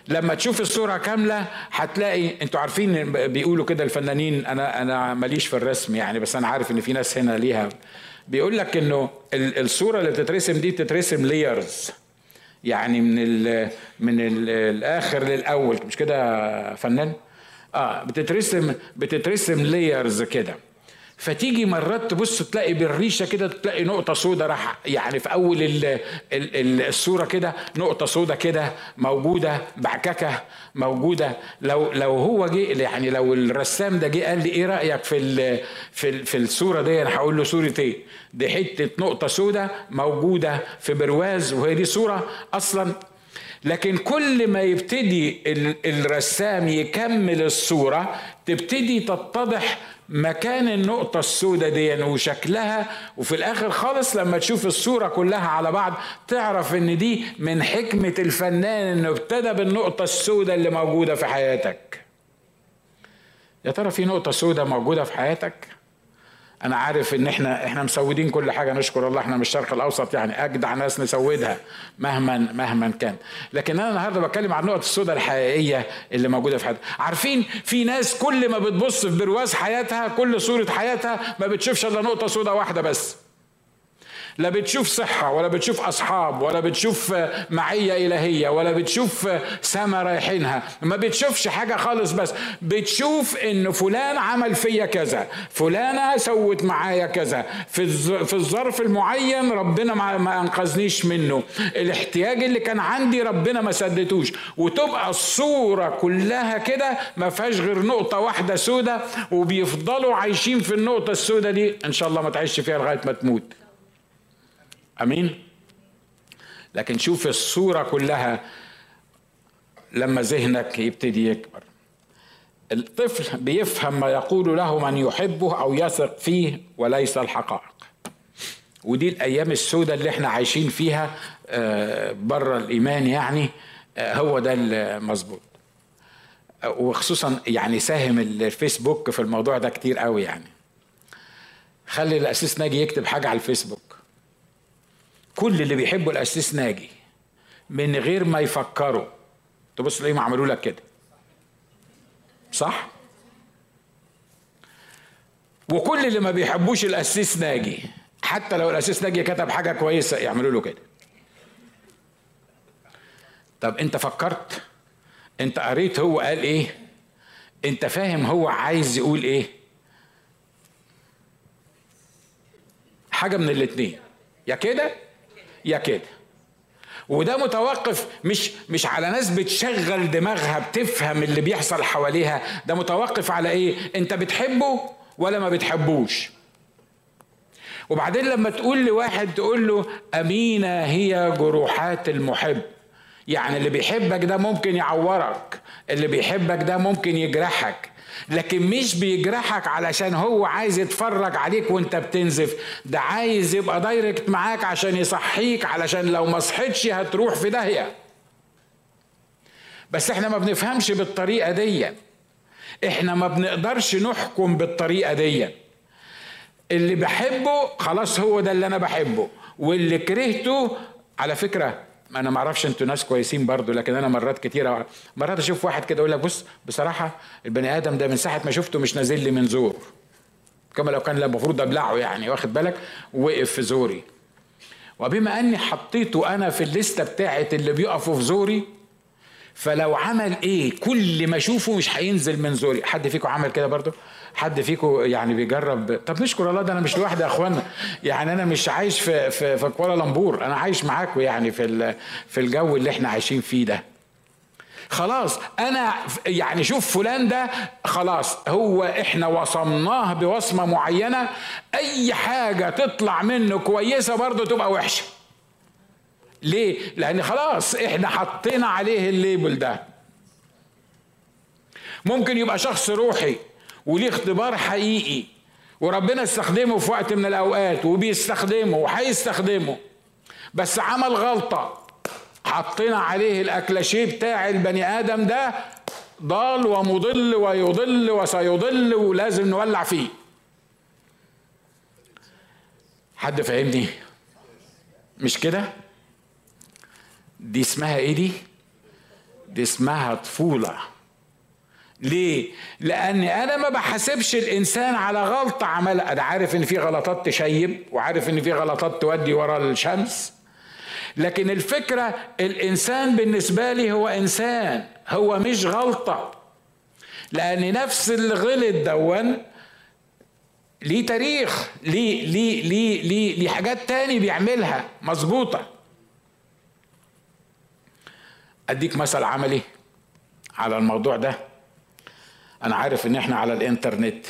لما تشوف الصورة كاملة هتلاقي أنتوا عارفين بيقولوا كده الفنانين أنا أنا ماليش في الرسم يعني بس أنا عارف إن في ناس هنا ليها. بيقول لك إنه الصورة اللي بتترسم دي بتترسم layers يعني من ال من ال الآخر للأول. مش كده فنان؟ آه بتترسم بتترسم layers كده. فتيجي مرات تبص تلاقي بالريشة كده تلاقي نقطة سودة راح يعني في أول ال ال الصورة كده نقطة سودة كده موجودة بعككه موجودة. لو لو هو جه يعني لو الرسام ده جه قال لي إيه رأيك في ال في ال في الصورة دي؟ أنا هقول له صورة إيه؟ دي حتة نقطة سودة موجودة في برواز وهي دي صورة أصلا. لكن كل ما يبتدي الرسام يكمل الصورة تبتدي تتضح مكان النقطة السوداء دي وشكلها وفي الآخر خالص لما تشوف الصورة كلها على بعض تعرف إن دي من حكمة الفنان إنه ابتدى بالنقطة السوداء اللي موجودة في حياتك. يا ترى في نقطة سوداء موجودة في حياتك؟ أنا عارف إن إحنا إحنا مسودين كل حاجة. نشكر الله إحنا من الشرق الأوسط يعني. أجدع ناس نسودها مهما مهما كان. لكن أنا النهارده بتكلم عن النقط السوداء الحقيقية اللي موجودة في حياتها عارفين في ناس كل ما بتبص في برواز حياتها كل صورة حياتها ما بتشوفش إلا نقطة سوداء واحدة بس. لا بتشوف صحة ولا بتشوف أصحاب ولا بتشوف معية إلهية ولا بتشوف سما رايحينها. ما بتشوفش حاجة خالص بس. بتشوف إن فلان عمل فيا كذا فلانة سوت معايا كذا. في في الظرف المعين ربنا ما أنقذنيش منه. الاحتياج اللي كان عندي ربنا ما سدتوش وتبقى الصورة كلها كده ما فيهاش غير نقطة واحدة سودة وبيفضلوا عايشين في النقطة السودة دي إن شاء الله ما تعيش فيها لغاية ما تموت. آمين. لكن شوف الصورة كلها لما ذهنك يبتدي يكبر. الطفل بيفهم ما يقول له من يحبه أو يثق فيه وليس الحقائق. ودي الأيام السوداء اللي إحنا عايشين فيها بره الإيمان يعني هو ده المظبوط. وخصوصا يعني ساهم الفيسبوك في الموضوع ده كتير قوي يعني. خلي الأسيس ناجي يكتب حاجة على الفيسبوك. كل اللي بيحبوا الاسيس ناجي من غير ما يفكروا. تبص تلاقيهم عملوا لك كده. صح؟ وكل اللي ما بيحبوش الاسيس ناجي حتى لو الاسيس ناجي كتب حاجة كويسة يعملوا له كده. طب انت فكرت؟ انت قريت هو قال إيه؟ انت فاهم هو عايز يقول إيه؟ حاجة من الاتنين. يا كده؟ يا كده. وده متوقف مش مش على ناس بتشغل دماغها بتفهم اللي بيحصل حواليها. ده متوقف على إيه؟ أنت بتحبه ولا ما بتحبوش. وبعدين لما تقول لواحد تقول له أمينة هي جروحات المحب. يعني اللي بيحبك ده ممكن يعورك اللي بيحبك ده ممكن يجرحك لكن مش بيجرحك علشان هو عايز يتفرج عليك وانت بتنزف ده عايز يبقى دايركت معاك عشان يصحيك علشان لو ما صحيتش هتروح في داهية. بس إحنا ما بنفهمش بالطريقة دي. إحنا ما بنقدرش نحكم بالطريقة دي. اللي بحبه خلاص هو ده اللي أنا بحبه واللي كرهته على فكرة أنا ما أعرفش أنتوا ناس كويسين برضو لكن أنا مرات كتيره مرات أشوف واحد كده يقول لك بص بصراحة البني آدم ده من ساعة ما شفته مش نازل لي من زور. كما لو كان المفروض أبلعه يعني واخد بالك؟ وقف في زوري. وبما أني حطيته أنا في الليستة بتاعت اللي بيقفوا في زوري فلو عمل إيه كل ما أشوفه مش هينزل من زوري. حد فيكم عمل كده برضه حد فيكم يعني بيجرب؟ طب نشكر الله ده أنا مش لوحدي يا إخوانا. يعني أنا مش عايش في في في كوالالمبور أنا عايش معاكم يعني في في الجو اللي إحنا عايشين فيه ده. خلاص أنا يعني شوف فلان ده خلاص هو إحنا وصمناه بوصمة معينة. أي حاجة تطلع منه كويسة برضه تبقى وحشة. ليه؟ لأن خلاص إحنا حطينا عليه ال label ده. ممكن يبقى شخص روحي وليه اختبار حقيقي وربنا استخدمه في وقت من الأوقات وبيستخدمه وهيستخدمه بس عمل غلطة. حطينا عليه الاكلاشيه بتاع البني آدم ده ضال ومضل ويضل وسيضل ولازم نولع فيه. حد فاهمني؟ مش كده؟ دي اسمها إيه دي؟ دي اسمها طفولة. ليه؟ لأني أنا ما بحاسبش الإنسان على غلطة عملها، أنا عارف إن في غلطات تشيب وعارف إن في غلطات تودي ورا الشمس. لكن الفكرة الإنسان بالنسبة لي هو إنسان هو مش غلطة. لأن نفس اللي غلط دون ليه تاريخ ليه ليه ليه ليه, ليه حاجات تاني بيعملها. مظبوطة. أديك مثل عملي على الموضوع ده. أنا عارف إن إحنا على الإنترنت.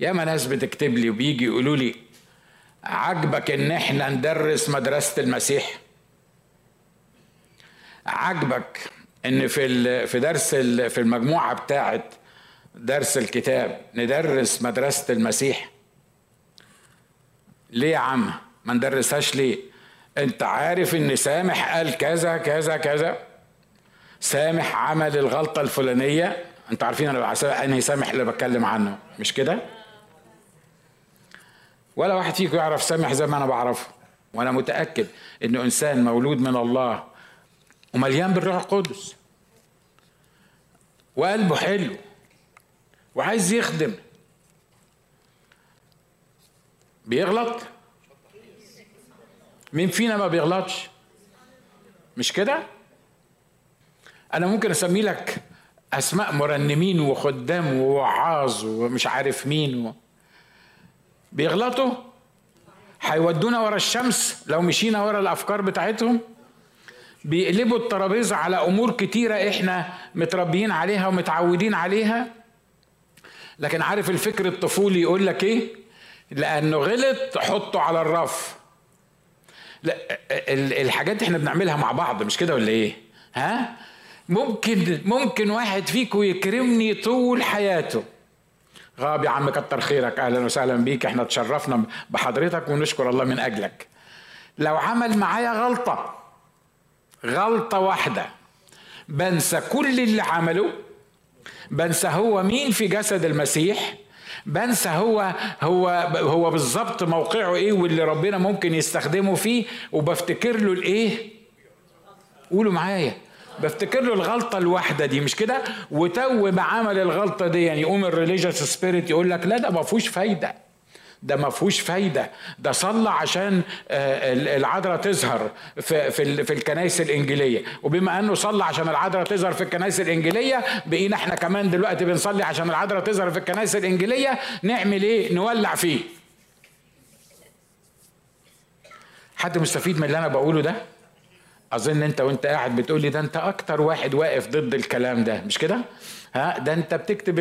ياما ناس بتكتب لي وبيجي يقولوا لي عجبك إن إحنا ندرس مدرسة المسيح؟ عجبك إن في في درس في المجموعة بتاعة درس الكتاب ندرس مدرسة المسيح؟ ليه يا عم ما ندرسهاش ليه؟ انت عارف ان سامح قال كذا كذا كذا. سامح عمل الغلطة الفلانية. انت عارفين أنا انهي سامح اللي بتكلم عنه مش كده؟ ولا واحد فيكم يعرف سامح زي ما أنا بعرفه. وأنا متأكد انه انسان مولود من الله ومليان بالروح القدس. وقلبه حلو وعايز يخدم. بيغلط؟ مين فينا ما بيغلطش؟ مش كده؟ أنا ممكن أسمي لك أسماء مرنمين وخدام ووعاظ ومش عارف مين و... بيغلطوا؟ هيودونا ورا الشمس لو مشينا ورا الأفكار بتاعتهم؟ بيقلبوا الترابيزه على أمور كتيرة إحنا متربيين عليها ومتعودين عليها؟ لكن عارف الفكر الطفولي يقول لك إيه؟ لأنه غلط حطه على الرف. لا الحاجات إحنا بنعملها مع بعض مش كده ولا إيه؟ ها؟ ممكن ممكن واحد فيكم يكرمني طول حياته. غاب يا عم كتر خيرك أهلا وسهلا بيك إحنا تشرفنا بحضرتك ونشكر الله من أجلك. لو عمل معايا غلطة غلطة واحدة بنسى كل اللي عمله بنسى هو مين في جسد المسيح بنسى هو هو هو بالظبط موقعه إيه واللي ربنا ممكن يستخدمه فيه وبفتكر له الإيه؟ قولوا معايا. بفتكر له الغلطة الواحدة دي مش كده؟ وتو بعمل الغلطة دي يعني يقوم ال religious spirit يقول لك لا ده ما فيهوش فايدة. ده ما فيهوش فايدة. ده صلى عشان العذراء تظهر في في, في الكنائس الإنجيلية. وبما أنه صلى عشان العذراء تظهر في الكنائس الإنجيلية بقينا إحنا كمان دلوقتي بنصلي عشان العذراء تظهر في الكنائس الإنجيلية نعمل إيه؟ نولع فيه. حد مستفيد من اللي أنا بقوله ده؟ أظن أنت وأنت قاعد بتقول لي ده أنت أكتر واحد واقف ضد الكلام ده مش كده؟ ها ده انت بتكتب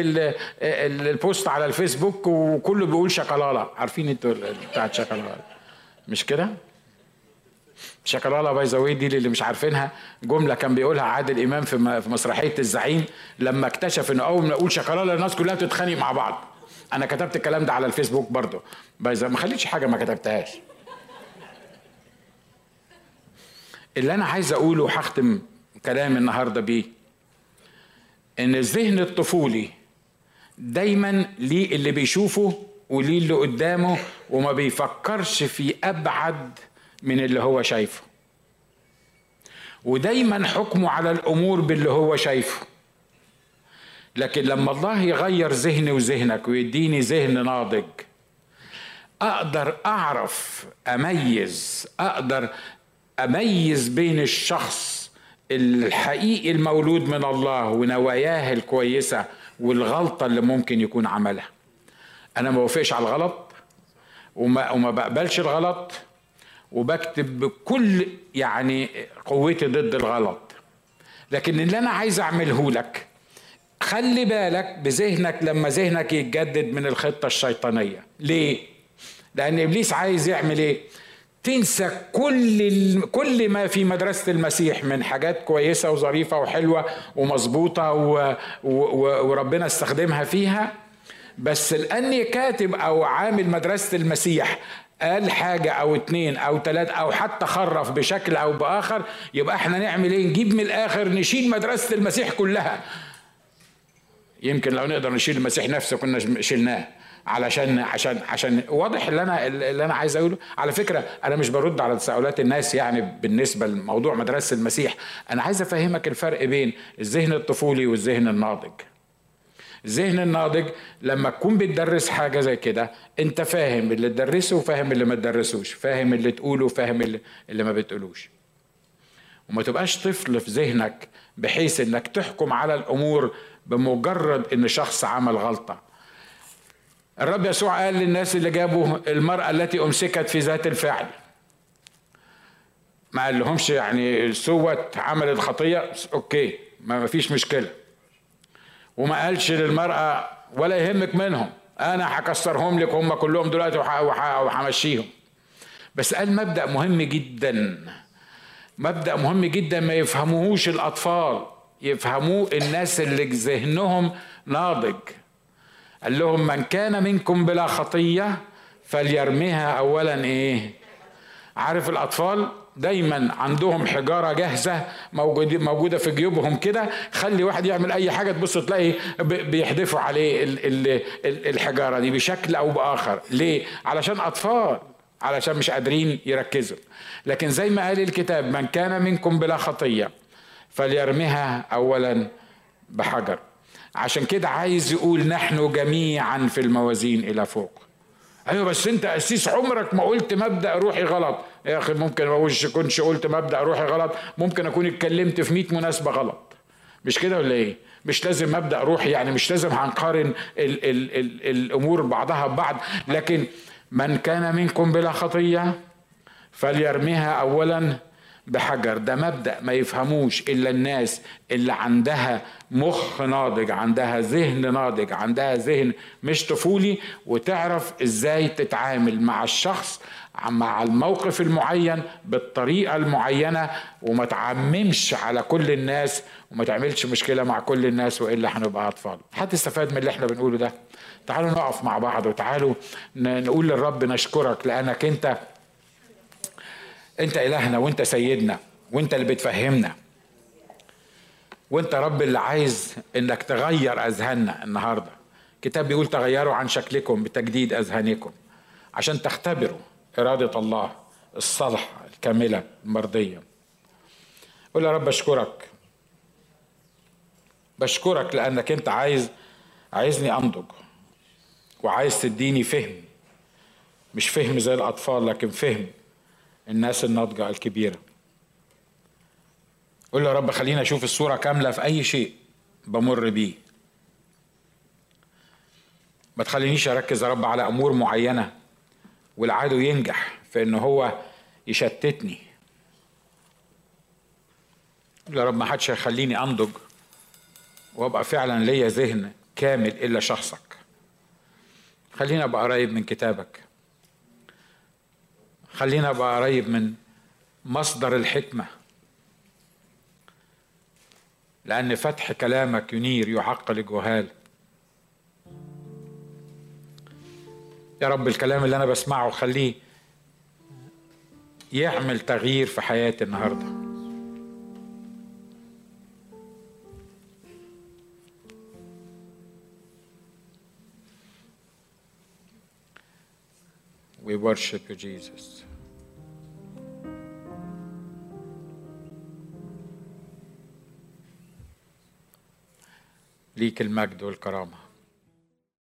البوست على الفيسبوك وكله بيقول شكلاله عارفين أنتوا بتاعت شكلاله مش كده؟ شكلاله by the way دي اللي مش عارفينها. جملة كان بيقولها عادل إمام في مسرحية الزعيم لما اكتشف ان أول ما أقول شكلاله الناس كلها تتخانق مع بعض. أنا كتبت الكلام ده على الفيسبوك برضه. by the way ما خليتش حاجة ما كتبتهاش. اللي أنا عايز أقوله وهختم كلامي النهارده بيه إن الذهن الطفولي دايما ليه اللي بيشوفه وليه اللي قدامه وما بيفكرش في أبعد من اللي هو شايفه. ودايما حكمه على الأمور باللي هو شايفه. لكن لما الله يغير ذهني وذهنك ويديني ذهن ناضج أقدر أعرف أميز أقدر أميز بين الشخص الحقيقي المولود من الله ونواياه الكويسة والغلطة اللي ممكن يكون عملها. أنا ما بوافقش على الغلط وما وما بقبلش الغلط وبكتب بكل يعني قوتي ضد الغلط. لكن اللي أنا عايز أعمله لك خلي بالك بذهنك لما ذهنك يتجدد من الخطة الشيطانية. ليه؟ لأن إبليس عايز يعمل إيه؟ تنسى كل كل ما في مدرسة المسيح من حاجات كويسة وظريفة وحلوة ومظبوطة. وربنا استخدمها فيها بس لاني كاتب أو عامل مدرسة المسيح قال حاجة أو اتنين أو تلاتة أو حتى خرف بشكل أو بآخر يبقى إحنا نعمل إيه؟ نجيب من الآخر نشيل مدرسة المسيح كلها. يمكن لو نقدر نشيل المسيح نفسه كنا شلناه. علشان عشان عشان واضح اللي أنا اللي أنا عايز أقوله. على فكرة أنا مش برد على تساؤلات الناس يعني بالنسبة لموضوع مدرسة المسيح. أنا عايز أفهمك الفرق بين الذهن الطفولي والذهن الناضج. الذهن الناضج لما تكون بتدرس حاجة زي كده أنت فاهم اللي تدرسه وفاهم اللي ما تدرسوش فاهم اللي تقوله وفاهم اللي, ما بتقولوش. وما تبقاش طفل في ذهنك بحيث إنك تحكم على الأمور بمجرد إن شخص عمل غلطة. الرب يسوع قال للناس اللي جابوا المرأة التي أمسكت في ذات الفعل. ما قال لهمش يعني سوت عملت خطية أوكي ما فيش مشكلة. وما قالش للمرأة ولا يهمك منهم أنا هكسرهم لك هم كلهم دلوقتي وهمشيهم. بس قال مبدأ مهم جدا. مبدأ مهم جدا ما يفهموهوش الأطفال يفهموه الناس اللي ذهنهم ناضج. قال لهم من كان منكم بلا خطية فليرميها أولا إيه؟ عارف الأطفال دايما عندهم حجارة جاهزة موجوده موجودة في جيوبهم كده. خلي واحد يعمل أي حاجة تبص تلاقي بيحدفوا عليه الحجارة دي بشكل أو بآخر. ليه؟ علشان أطفال علشان مش قادرين يركزوا. لكن زي ما قال الكتاب من كان منكم بلا خطية فليرميها اولا بحجر. عشان كده عايز يقول نحن جميعا في الموازين إلى فوق. أيوه بس أنت اسيس عمرك ما قلت مبدأ روحي غلط. يا أخي ممكن ما كنتش قلت مبدأ روحي غلط. ممكن أكون اتكلمت في 100 مناسبة غلط. مش كده ولا إيه؟ مش لازم مبدأ روحي يعني مش لازم هنقارن ال ال ال الأمور بعضها ببعض. لكن من كان منكم بلا خطية فليرميها اولا بحجر. ده مبدأ ما يفهموش إلا الناس اللي عندها مخ ناضج عندها ذهن ناضج عندها ذهن مش طفولي وتعرف إزاي تتعامل مع الشخص مع الموقف المعين بالطريقة المعينة وما تعممش على كل الناس وما تعملش مشكلة مع كل الناس وإلا هنبقى أطفال. حد استفاد من اللي إحنا بنقوله ده؟ تعالوا نقف مع بعض وتعالوا نقول للرب نشكرك لأنك أنت انت إلهنا وانت سيدنا وانت اللي بتفهمنا. وانت رب اللي عايز إنك تغير أذهاننا النهارده. الكتاب بيقول تغيروا عن شكلكم بتجديد أذهانكم عشان تختبروا إرادة الله الصالحة الكاملة المرضية. قول يا رب أشكرك. بشكرك لأنك أنت عايز عايزني أنضج وعايز تديني فهم. مش فهم زي الأطفال لكن فهم. الناس الناضجة الكبيرة. قول يا رب خلينا أشوف الصورة كاملة في أي شيء بمر بيه. ما تخلينيش أركز يا رب على أمور معينة والعدو ينجح في إن هو يشتتني. يا رب ما حدش هيخليني أنضج وأبقى فعلا ليا ذهن كامل إلا شخصك. خليني أبقى قريب من كتابك. خلينا ابقى قريب من مصدر الحكمة. لأن فتح كلامك ينير يعقل الجهال يا رب الكلام اللي أنا بسمعه خليه يعمل تغيير في حياتي النهارده. We worship you, Jesus. ليك المجد والكرامة.